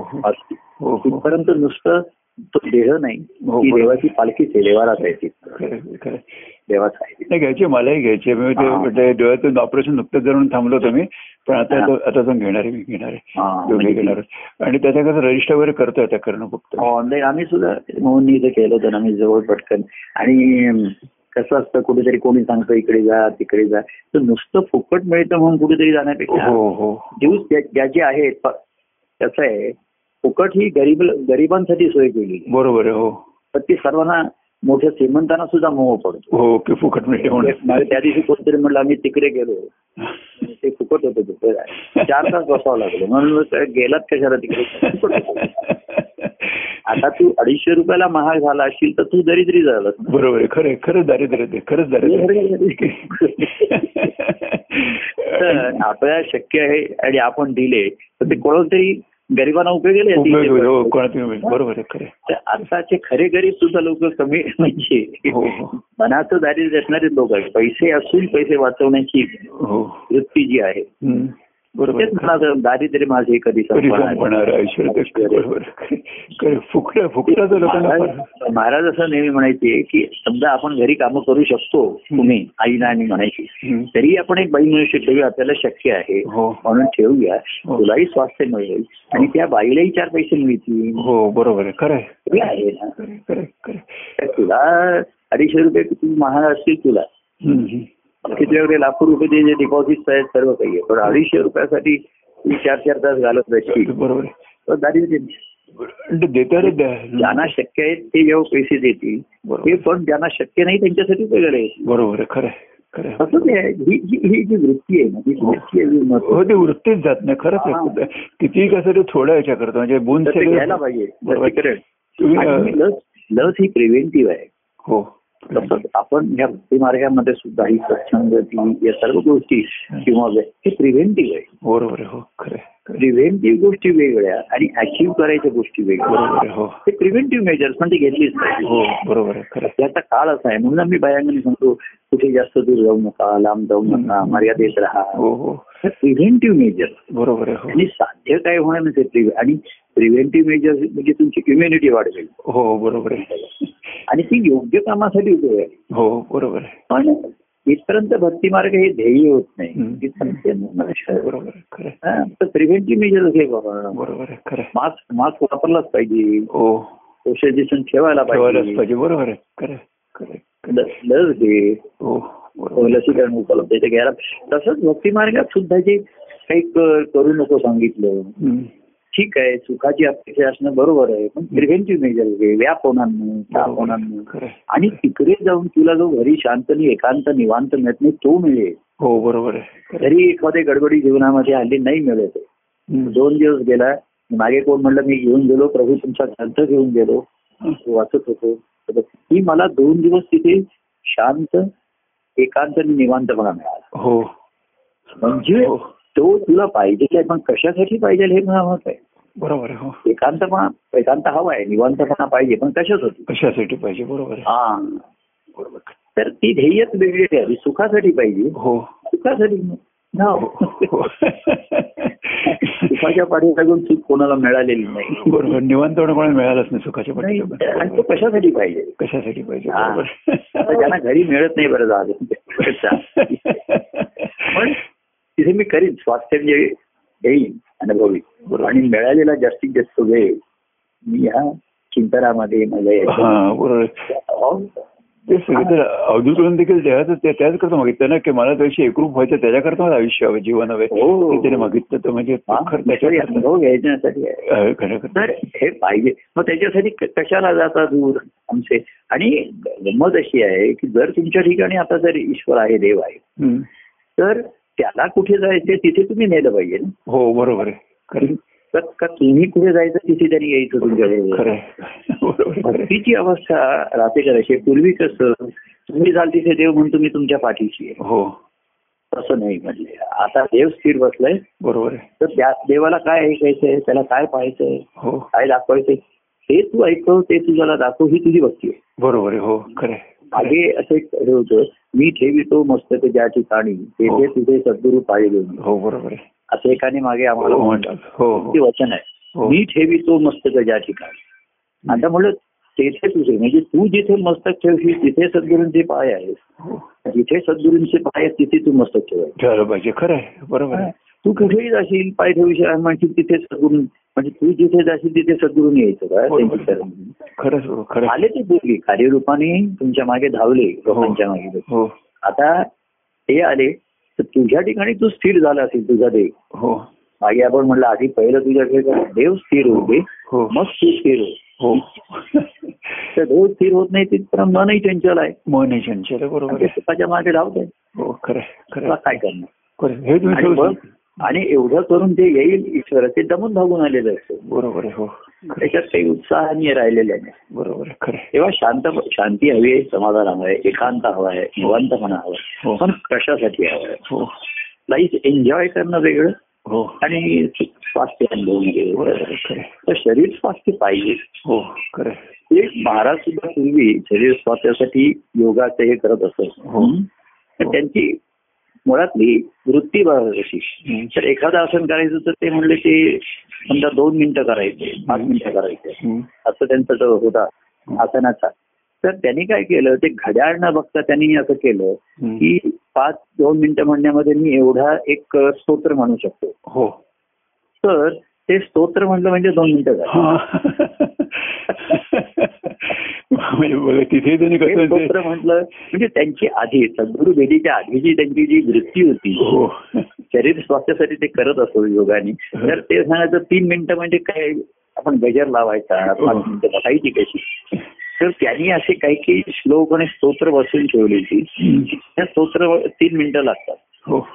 हो तिथपर्यंत नुसतं तो देह नाही ती. देवाची पालखीच आहे देवालाच आहे देवाच आहे. नाही घ्यायची मलाही घ्यायची. मी ते हा. म्हणजे डोळ्यातून ऑपरेशन नुकतंच जाऊन थांबलो होतो मी. पण आता हा. आता जाऊन घेणार आहे मी घेणार. आहे हा, दोघे म्हणजे- घेणार. आणि त्याच्या कसं रजिस्टर वगैरे करतोय त्या करणं फक्त ऑनलाईन आम्ही सुद्धा मोहननी इथं केलं होतं आम्ही जवळ पटकन. आणि कसं असतं कुठेतरी कोणी सांगतं इकडे जा तिकडे जा. तर नुसतं फुकट मिळतं म्हणून कुठेतरी जाण्यापेक्षा हो हो. दिवस ज्या- ज्याचे आहेत कसं आहे फुकट ही गरीब गरिबांसाठी सोय केली बरोबर हो. तर ती सर्वांना मोठ्या श्रीमंतांना सुद्धा मोह पडतो. हो की फुकट मिळते म्हणून मला त्या दिवशी कोणतरी म्हणलं आम्ही तिकडे गेलो. ते फुकट होतं तिथे. चार तास बसावं लागलं. म्हणून गेलात कशाला तिकडे? फुकट. आता तू अडीचशे रुपयाला महाग झाला असशील तर तू दरिद्री झाला बरोबर आहे. खरं आहे, खरंच दारिद्र्य ते. खरंच तर आपल्याला शक्य आहे आणि आपण दिले तर ते कोणाला तरी गरिबांना उपयोग हो बरोबर. तर आताचे खरे गरीब सुद्धा लोक कमी म्हणजे मनाचं दारिद्र्य असणारे लोक आहेत. पैसे असून पैसे वाचवण्याची वृत्ती जी आहे. बरोबर. दारिद्र्य माझे कधी. फुकटा महाराज असं नेहमी म्हणायचे की समजा आपण घरी कामं करू शकतो तुम्ही आईना आणि म्हणायची. तरी आपण एक बाई मनुष्य ठेवूया आपल्याला शक्य आहे हो. म्हणून ठेवूया. हो. तुलाही स्वास्थ्य मिळेल आणि त्या बाईलाही चार पैसे मिळतील. हो बरोबर आहे. खरं आहे. ना. तुला अडीचशे रुपये किती महाग असतील तुला. तुझ्याकडे लाखो रुपये ते जे डिपॉझिट आहेत सर्व काही आहे. पण अडीचशे रुपयासाठी ती चार चार तास घालत बसली बरोबर दारिद्र्य द्या. ज्यांना शक्य आहे ते जेव्हा पैसे देतील. हे पण ज्यांना शक्य नाही त्यांच्यासाठी वेगळे. बरोबर खरं. असं ते ही जी ही वृत्ती आहे ना ही. वृत्ती महत्त्वाची. हो ते वृत्तीच जात नाही. खरंच कितीही कसं ते थोड्या याच्या करतो. म्हणजे बुन ते घ्यायला पाहिजे. लस ही प्रिव्हेंटिव्ह आहे. हो. तसंच आपण ह्या भक्ती मार्गामध्ये सुद्धा ही सत्संगती या सर्व गोष्टी किंवा हे प्रिव्हेंटिव्ह आहे. बरोबर आहे हो खरं. प्रिव्हेंटिव्ह गोष्टी वेगळ्या आणि अचीव्ह करायच्या गोष्टी वेगळ्या. हो. ते प्रिव्हेंटिव्ह मेजर्स पण ते घेतलीच पाहिजे. हो बरोबर. त्याचा काळ असा आहे. म्हणून मी बायांनी सांगतो कुठे जास्त दूर जाऊ नका लांब जाऊ नका मर्यादेत राहा. हो हो. प्रिव्हेंटिव्ह मेजर बरोबर आहे हो. आणि साध्य काय होणार नाही ते आणि प्रिव्हेंटिव्ह मेजर म्हणजे तुमची इम्युनिटी वाढवेल. हो बरोबर आहे. आणि ती योग्य कामासाठी उपयोग आहे. हो बरोबर आहे. पण इथपर्यंत भक्ती मार्ग हे ध्येय होत नाही. बरोबर. हा, तर प्रिव्हेंटिव्ह मेजर घे बाबा. बरोबर आहे खरं. मास्क मास्क वापरलाच पाहिजे. हो. सोशल डिस्टन्स ठेवायला पाहिजे. बरोबर आहे खरं खरं लस घे. हो. लसीकरण उपलब्ध आहे ते घ्यायला. तसंच भक्ती मार्गात सुद्धा जे काही कर- नको सांगितलं. ठीक आहे सुखाची अपेक्षा असणं बरोबर आहे पण प्रिव्हेंटिव्ह मेजर घे व्याप होणार नाही ताप होणार नाही. आणि तिकडे जाऊन तुला जो घरी शांतनी एकांत निवांत मिळत नाही तो मिळेल. हो बरोबर आहे. तरी एखाद्या गडबडी जीवनामध्ये हल्ली नाही मिळत. दोन दिवस गेला मागे कोण म्हणलं मी घेऊन गेलो प्रभू तुमचा ग्रंथ घेऊन गेलो. वाचत होतो. ही मला दोन दिवस तिथे शांत एकांत निवांतपणा मिळाला. हो. म्हणजे हो. तो तुला पाहिजे काय पण कशासाठी पाहिजे हे मला मत आहे. बरोबर आहे हो. एकांतपणा एकांत हवा आहे निवांतपणा पाहिजे पण कशासाठी? कशासाठी पाहिजे बरोबर आहे. हा. बरोबर. तर ती ध्येयच वेगळी ठेवावी सुखासाठी पाहिजे. हो. सुखासाठी. सुखाच्या पाठी लागून सुख कोणाला मिळालेली नाही. बरोबर. निवांतपणे कोणाला मिळालंच नाही सुखाच्या पाठी आणि तो कशासाठी पाहिजे? कशासाठी पाहिजे? ज्यांना घरी मिळत नाही बरं झालं पण तिथे मी करीन स्वास्थ्य म्हणजे येईल अनुभवी. आणि मिळालेला जास्तीत जास्त वेळ मी ह्या चिंतनामध्ये माझ्या ते सगळं तर अवधूतून देखील त्याच त्याच करता मागितलं ना की मला त्याशी एकरूप व्हायचं त्याच्याकरता मला आयुष्य हवं जीवन हवे. हो. त्याने मागितलं तर म्हणजे. तर हे पाहिजे. मग त्याच्यासाठी कशाला जाता दूर आमचे? आणि गंमत अशी आहे की जर तुमच्या ठिकाणी आता जर ईश्वर आहे देव आहे. तर त्याला कुठे जायचे तिथे तुम्ही नेलं पाहिजे हो बरोबर आहे. का तुम्ही कुठे जायचं तिथे त्यांनी यायचं तुमच्याकडे. भक्तीची अवस्था राहते करायची पूर्वी कसं तुम्ही जाल तिथे देव म्हणतो मी तुमच्या पाठीशी आहे. हो. तसं नाही म्हणले आता देव स्थिर बसलाय. बरोबर आहे. तर त्या देवाला काय ऐकायचंय? त्याला काय पाहायचंय? हो. काय दाखवायचंय? ते तू ऐकव ते तुझ्याला दाखव ही तुझी भक्ती आहे. बरोबर आहे हो. खरं. मागे असं एक हे होतं मी ठेवितो मस्तक ज्या ठिकाणी तेथे हो. तुझे सद्गुरू पाहिले हो बरोबर आहे. असं एकाने मागे आम्हाला हो म्हणतात हो ते हो वचन आहे. हो. मी ठेवितो मस्तक ज्या ठिकाणी. आता म्हणलं तेथे तुझे म्हणजे तू जिथे मस्तक ठेवशील तिथे सद्गुरूंचे पाय आहेत. हो. जिथे सद्गुरूंचे पाय आहेत तिथे तू मस्तक ठेवायचं. पाहिजे. खरं आहे. बरोबर आहे. तू कुठेही जाशील पाय ठेवशील आणि म्हणशील तिथे सद्गुरू. म्हणजे तू जिथे जाशील तिथे सद्गुरून यायचं का? बरोबर. त्यांची शरण. खरंच हो खरं आहे. आले ते पूर्वी कार्यरूपाने तुमच्या मागे धावले लोकांच्या मागे. हो. आता ते आले तर तुझ्या ठिकाणी तू स्थिर झाला असेल तुझा देव. हो. मागे आपण म्हणलं आधी पहिलं तुझ्या देव स्थिर दे हो. मग तू स्थिर हो हो. तर देव स्थिर होत नाही तिथपर्यंत मनही चंचल आहे. मन आहे चंचल आहे, बरोबर आहे. सुखाच्या मागे धावतंय. हो खरं आहे, खरं आहे. काय करणार? आहे. हे तुम्ही आणि एवढं करून ते येईल ईश्वर ते दमून भागून आलेलं असतं बरोबर हो. त्याच्यात काही उत्साहाने राहिलेले नाही. बरोबर खरं. तेव्हा शांत शांती हवी आहे समाधान हवं आहे एकांत हवा आहे. निवांतपणा हवा हो. आहे पण कशासाठी हवं आहे? हो. लाईफ एन्जॉय करणं वेगळं हो. आणि स्वास्थ्य अनुभवून खरं आहे. तर शरीर स्वास्थ्य पाहिजे. हो खरं. ते महाराज सुद्धा पूर्वी शरीर स्वास्थ्यासाठी योगाचं हे करत असत. हो. त्यांची मुळातली वृत्ती हम्म. तर एखादं आसन करायचं तर ते म्हणले ते समजा दोन मिनिटं करायचे पाच मिनिटं करायचे. असं त्यांचा तो होता आसनाचा तर त्यांनी काय केलं ते घड्याळ न बघता त्यांनी असं केलं. की पाच दोन मिनिटं म्हणण्यामध्ये मी एवढा एक स्तोत्र म्हणू शकतो हो तर ते स्तोत्र म्हणलं म्हणजे दोन मिनिटं झाली. म्हणजे तिथे त्यांनी हे कसं म्हटलं म्हणजे त्यांची आधी सद्गुरु भेटीच्या आधीची त्यांची जी वृत्ती होती हो. शरीर स्वास्थ्यासाठी ते करत असतो योगाने तर ते सांगायचं तीन मिनिटं म्हणजे काय आपण गजर लावायचा पाच मिनिटं बसायची कशी? तर त्यांनी असे काही काही श्लोक आणि स्तोत्र बसून ठेवलेली त्या स्तोत्र तीन मिनिटं लागतात. हो.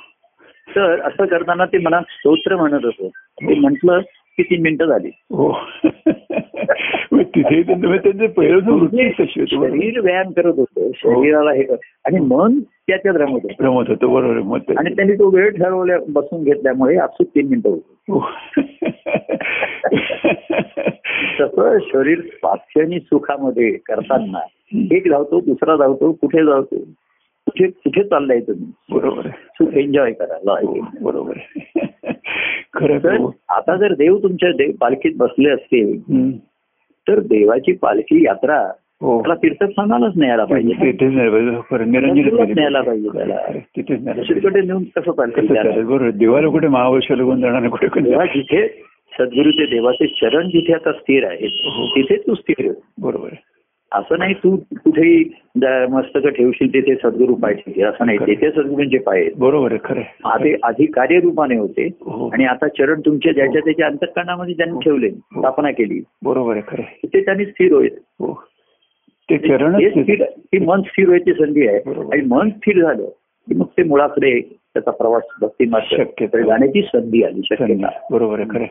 तर असं करताना ते मला स्तोत्र म्हणत असो ते म्हटलं की तीन मिनिटं झाली. हो. तिथे म्हणजे. शरीर व्यायाम करत होतं. शरीराला हे आणि मन त्याच्यात रमत होतं. रमत होतं बरोबर आणि त्यांनी तो वेळ ठरवल्या बसून घेतल्यामुळे आपसूक तीन मिनिटं होती. हो. तसं शरीर स्वास्थ्य सुखामध्ये करताना एक धावतो दुसरा धावतो कुठे धावतो कुठे कुठे चाललाय तुम्ही? बरोबर सुख एन्जॉय करायला हो, बरोबर तर हो. आता जर देव तुमच्या देव पालखीत बसले असतील. तर देवाची पालखी यात्रा हो. त्याला तीर्थस्थानालाच न्यायला पाहिजे. तिथेच निरंजन मंदिरात न्यायला पाहिजे त्याला. तिथेच दुसरीकडे नेऊन कसं बरोबर देवाला कुठे महावर्षाला कोण जाणार कुठे जिथे सद्गुरूचे देवाचे चरण जिथे आता स्थिर आहेत हो. तिथे तू स्थिर हो. बरोबर असं नाही तू कुठेही मस्तक ठेवशील तिथे सद्गुरू ठेवतील असं नाही. तिथे सद्गुरूंचे पाय बरोबर. आधी आधी कार्यरूपाने होते. हो. आणि आता चरण तुमच्या ज्याच्या त्याच्या अंतकरणामध्ये त्यांनी ठेवले स्थापना केली. बरोबर आहे खरं. तिथे त्यांनी स्थिर होईल. हो. ते हे स्थिर ही मन स्थिर व्हायची संधी आहे. आणि मन स्थिर झालं की मग ते मुळाकडे त्याचा प्रवास भक्ती शक्यता. जाण्याची संधी आली शक्यता. बरोबर आहे खरं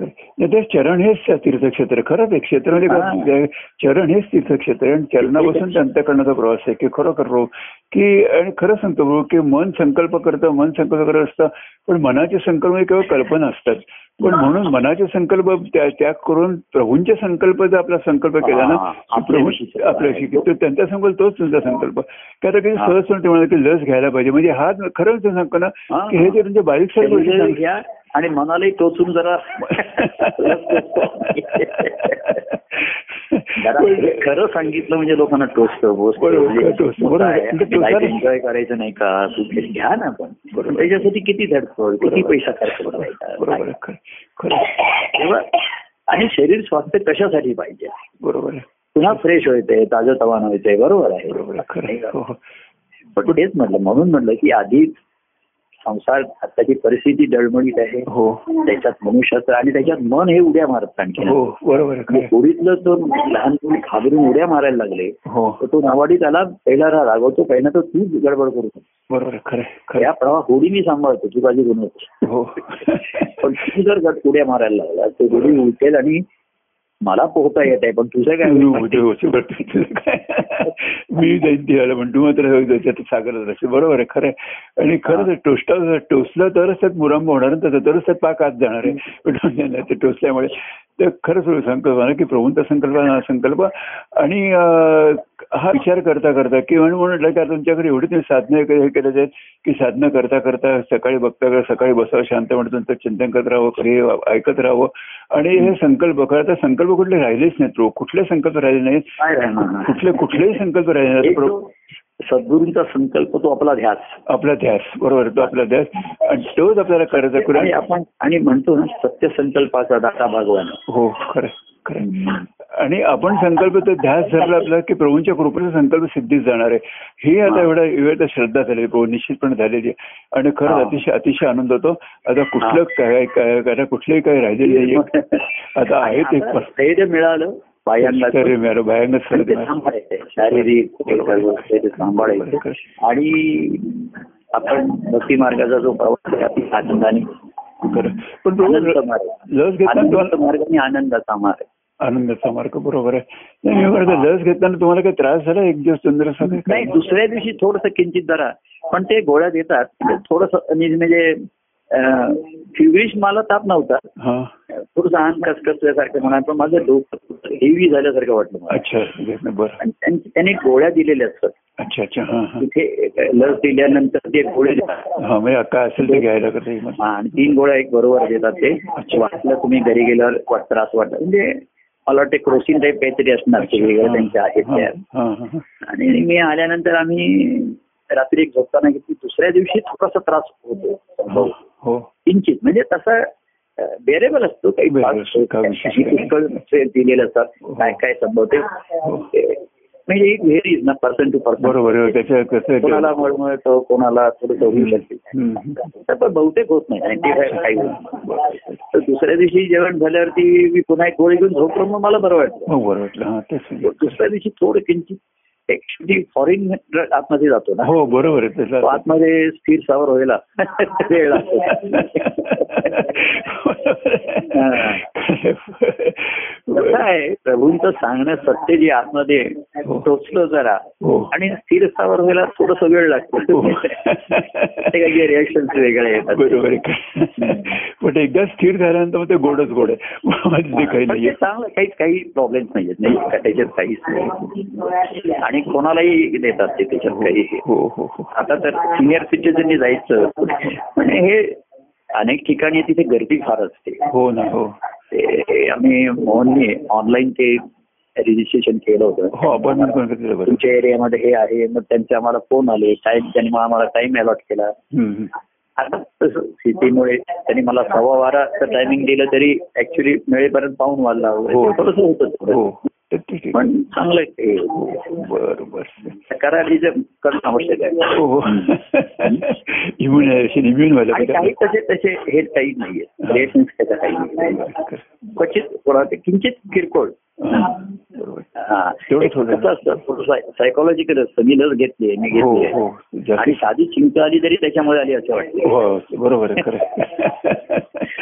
ते चरण हेच तीर्थक्षेत्र. खरंच आहे क्षेत्र म्हणजे हा. काय? चरण हेच तीर्थक्षेत्र आणि चरणापासून ते अंतकरणाचा प्रवास आहे की खरोखर रो की आणि खरं सांगतो भाऊ की मन संकल्प करतं मन संकल्प करत असतं पण मनाचे संकल्प म्हणजे केवळ कल्पना असतात. पण म्हणून मनाचे संकल्प त्या- त्याग करून प्रभूंचे संकल्प जर आपला संकल्प केला ना हा, प्रभू आपल्याशी त्यांचा संकल्प तोच तुमचा संकल्प. की आता काही हा. सहज ते म्हणाले की लस घ्यायला पाहिजे. म्हणजे हा खरंच सांगतो ना हा. की हे जे तुमचे बारीक आणि मनालाही टोचून जरा खरं सांगितलं म्हणजे लोकांना टोचतं. बरोबर. म्हणजे एन्जॉय करायचं नाही का? तू घ्या ना पण. त्याच्यासाठी किती धडपड किती. पैसा खर्च करायचा? तेव्हा आणि शरीर स्वास्थ्य कशासाठी पाहिजे? बरोबर. पुन्हा फ्रेश व्हायचंय ताजं तवानं व्हायचंय बरोबर आहे. बरोबर? हो हो. पण तेच म्हटलं म्हणून म्हटलं की आधी संसार आताची परिस्थिती डळमळीत आहे. हो. त्याच्यात मनुष्याचं आणि त्याच्यात मन हे उड्या मारत आणखी हो बरोबर लहान मुली घाबरून उड्या मारायला लागले. हो. तर तो नावाडी त्याला पहिला रागवतो पहिला तर तू गडबड करू नको. बरोबर खरं या प्रवाह होडी मी सांभाळतो तू काळजी. हो. पण तू जर गट उड्या मारायला लागला तर होडी उलटेल आणि मला पोहता येत आहे पण तुझं काय? मी जाईन तिला पण तू मात्र सागरच राहशील बरोबर आहे खरं आहे. आणि खरंच टोचता टोचलं तरच त्यात मुरंब होणार तरच त्यात पाक आत जाणार आहे. पण टोचल्यामुळे खरंच तुला संकल्प ना की प्रभूंचा संकल्प हा संकल्प आणि हा विचार करता करता की म्हणून म्हटलं की तुमच्याकडे एवढी तुम्ही साधनं हे हे केलं आहेत की साधनं करता करता सकाळी बघता सकाळी बसावं शांत तुमचं चिंतन करत राहावं खरे ऐकत राहावं. आणि हे संकल्प खरं संकल्प कुठले राहिलेच नाहीत कुठले संकल्प राहिले नाहीत कुठले कुठलेही संकल्प राहिले नाहीत. सद्गुरूंचा संकल्प तो आपला ध्यास. आपला ध्यास बरोबर तो आपला ध्यास. आणि तोच आपल्याला करायचा आणि आपण आणि म्हणतो ना सत्य संकल्पाचा दाता भगवान. हो खरं खरं. आणि आपण संकल्प तो ध्यास धरला आपला की प्रभूंच्या कृपेचा संकल्प सिद्धीच जाणार आहे. ही आता एवढा एवढा श्रद्धा झाली प्रभू निश्चितपणे झालेली आहे. आणि खरंच. अतिशय अतिशय आनंद होतो. आता कुठलं काय काय कुठलंही काही राहिलेलं नाहीये. आता आहे ते स्थैर्य मिळालं. पायांना तरी मिळालं भयंकर आणि ते सर्दी सांभाळायचं शारीरिक सांभाळायचं. आणि आपण भक्ती मार्गाचा जो प्रवास आहे अति आनंदाने पण लस घेताना आनंद तुम्हाला मार्ग आणि आनंदाचा मार्ग. आनंदाचा मार्ग बरोबर आहे. लस घेताना तुम्हाला काही त्रास झाला? एक दिवस चंद्रसा नाही दुसऱ्या दिवशी थोडस किंचित जरा. पण ते गोळ्या देतात. थोडस म्हणजे फिवरिश मला ताप नव्हता. हा. थोडस आन कसकसल्यासारखं म्हणा पण माझं डोकं हेवी झाल्यासारखं वाटलं बरं. आणि त्यां- त्यांनी गोळ्या दिलेल्या असतात. अच्छा अच्छा हा हा. तिथे लस दिल्यानंतर ते गोळे म्हणजे काय असेल ते घ्यायला आणि तीन गोळ्या एक बरोबर देतात ते. वाटलं तुम्ही घरी गेल्यावर वाट त्रास वाटला. म्हणजे मला वाटते क्रोसिन टाईप काहीतरी असणार ते वेगळं त्यांच्या आहेत त्या. आणि मी आल्यानंतर आम्ही रात्री एक झोपताना घेतली दुसऱ्या दिवशी थोडासा त्रास होतो. हो. किंचित. म्हणजे तसा बेरेबल असतो काही दिलेले असतात. काय काय संभवते ते- म्हणजे एक व्हेरीज ना पर्सन टू पर्सन बरोबर कोणाला मळमळतं कोणाला थोडं होऊ शकते. पण बहुतेक होत नाही. नाईन्टी फाईव्ह काही होत नाही. तर दुसऱ्या दिवशी जेवण झाल्यावरती मी पुन्हा एक गोळी घेऊन झोपलो मग मला बरं वाटलं. हो बरं वाटलं. हा दुसऱ्या दिवशी थोडं किंचित शेवटी फॉरेन आतमध्ये जातो ना. हो बरोबर आहे. आतमध्ये स्थिर सावर व्हायला. वेळ लागतो. आहे प्रभूंचं सांगणं सत्य जे आतमध्ये टोचलं जरा हो. आणि स्थिर स्थावर व्हायला थोडस वेळ लागतो. हो. प्रत्येकाचे रिॲक्शन वेगळे येतात. बरोबर पण एकदा स्थिर झाल्यानंतर मग ते गोडच गोड आहे. काही चांगलं काही काही प्रॉब्लेम नाहीयेत. नाही त्याच्यात काहीच नाही. आणि कोणालाही देतात ते त्याच्यात काही हो. हो हो आता तर सिनियर सिटीजननी जायचं. म्हणजे हे अनेक ठिकाणी तिथे गर्दी फार असते. हो ना हो. ते आम्ही मोहनने ऑनलाईन ते रजिस्ट्रेशन केलं होतं. हो तुमच्या एरियामध्ये हे आहे मग त्यांचे आम्हाला फोन आले. टाइम त्यांनी आम्हाला टाइम अलॉट केला. आता तसं सिटीमुळे त्यांनी मला सव्वा बाराचं टायमिंग दिलं तरी ऍक्च्युली वेळेपर्यंत पाहून वाजला हो. थोडस होतं. ठीक आहे. पण चांगलं आहे. ते बरं बरं तक्रारीचं करणं आवश्यक आहे. हो इम्युनायझेशन इम्युन व्हायला काही तसे तसे हे काही नाहीये. त्याचं काही नाही क्वचित कोणाचे किंचित किरकोळ. हा, बरोबर. हा. कसं असतं सायकोलॉजिकल असतं. मी लस घेतली मी हो घेतली हो. आणि साधी चिंता आली तरी त्याच्यामुळे आली असं वाटतं. हो बरोबर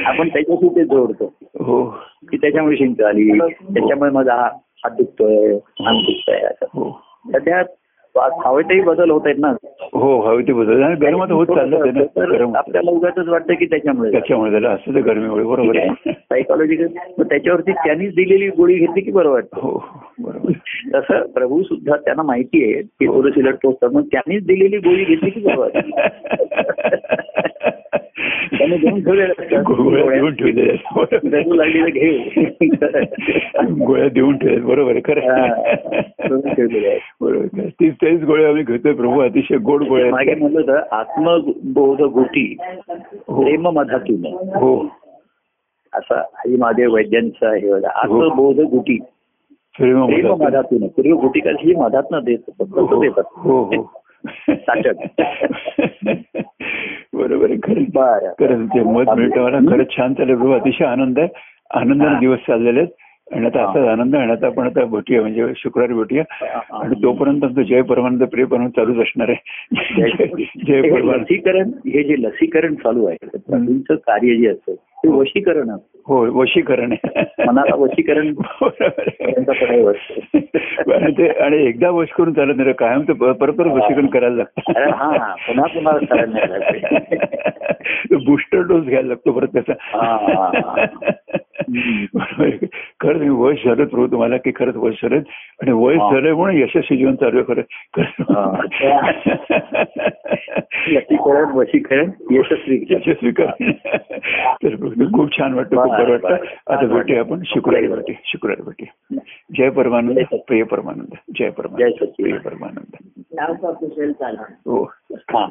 आपण त्याच्याशी ते जोडतो. हो. की त्याच्यामुळे शिंक आली त्याच्यामुळे माझा हा हात दुखतोय अंग दुखतोय असं. हो. सध्या हवेतही बदल होत आहेत ना? हो हवे ते बदल आणि गरमात होत चाललं गरम आपल्याला उगाच वाटतं की त्याच्यामुळे त्याच्यामुळे झालं. असं ते गरमीमुळे. बरोबर आहे. सायकोलॉजिकल त्याच्यावरती त्यांनीच दिलेली गोळी घेतली की बरं वाटतं? हो बरोबर तसं प्रभू सुद्धा त्यांना माहिती आहे की थोडं सिलट टोचतात मग त्यांनीच दिलेली गोळी घेतली की बरं वाटतं? त्याने देऊन ठेवलेलं तर घे गोळ्या देऊन ठेवल्या बरोबर खरं हा. तीच तेच गोळ्या आम्ही घेतोय प्रभू. अतिशय गोड गोळ्या मागे. म्हणलं होतं आत्मबोध गोटी हो. प्रेम मधातून हो. असा हरी महादेव वैद्यांचा हे होता आत्मबोध गुटी प्रेम मधातून. मधातून पूर्वी गुटी कशी मधात न देत देतात. हो हो. ताटक. बरोबर आहे खरं बरं खरंच ते मत मिळतं मला खरंच छान चालेल प्रभू अतिशय आनंद आहे. आनंदाने दिवस चाललेले आहेत. आणि आता असाच आनंद आहे. आणि आता आपण आता भेटूया म्हणजे शुक्रवारी भेटूया. आणि तोपर्यंत आमचं जय परमानंद प्रिय परमानंद चालूच असणार आहे. जय हे परमानंद. लसीकरण हे जे लसीकरण चालू आहे कार्य जे असतं ते वशीकरण असतं. हो वशीकरण. आहे मनाला वशीकरण ते आणि एकदा वश करून चालत नाही. कायम ते परत परत वशीकरण करायला. लागतं. बुस्टर डोस घ्यायला लागतो परत त्याचा. खरंच मी वयस झालं प्रभू तुम्हाला की खरंच वयस झालं आणि वयस हा. झालंय म्हणून यशस्वी जीवन चालू आहे खरं. लसीकरण वशीकरण यशस्वी यशस्वी कर तर खूप छान वाटतं खूप बरं वाटतं आता भेटूया आपण. शुक्रवारी भेटूया. शुक्रवारी भेटूया. जय परमानंद. प्रिय परमानंद. जय परमानंद. जय सच्चिदानंद. प्रिय परमानंद. नाव का कुशल चालणार? हो. हा.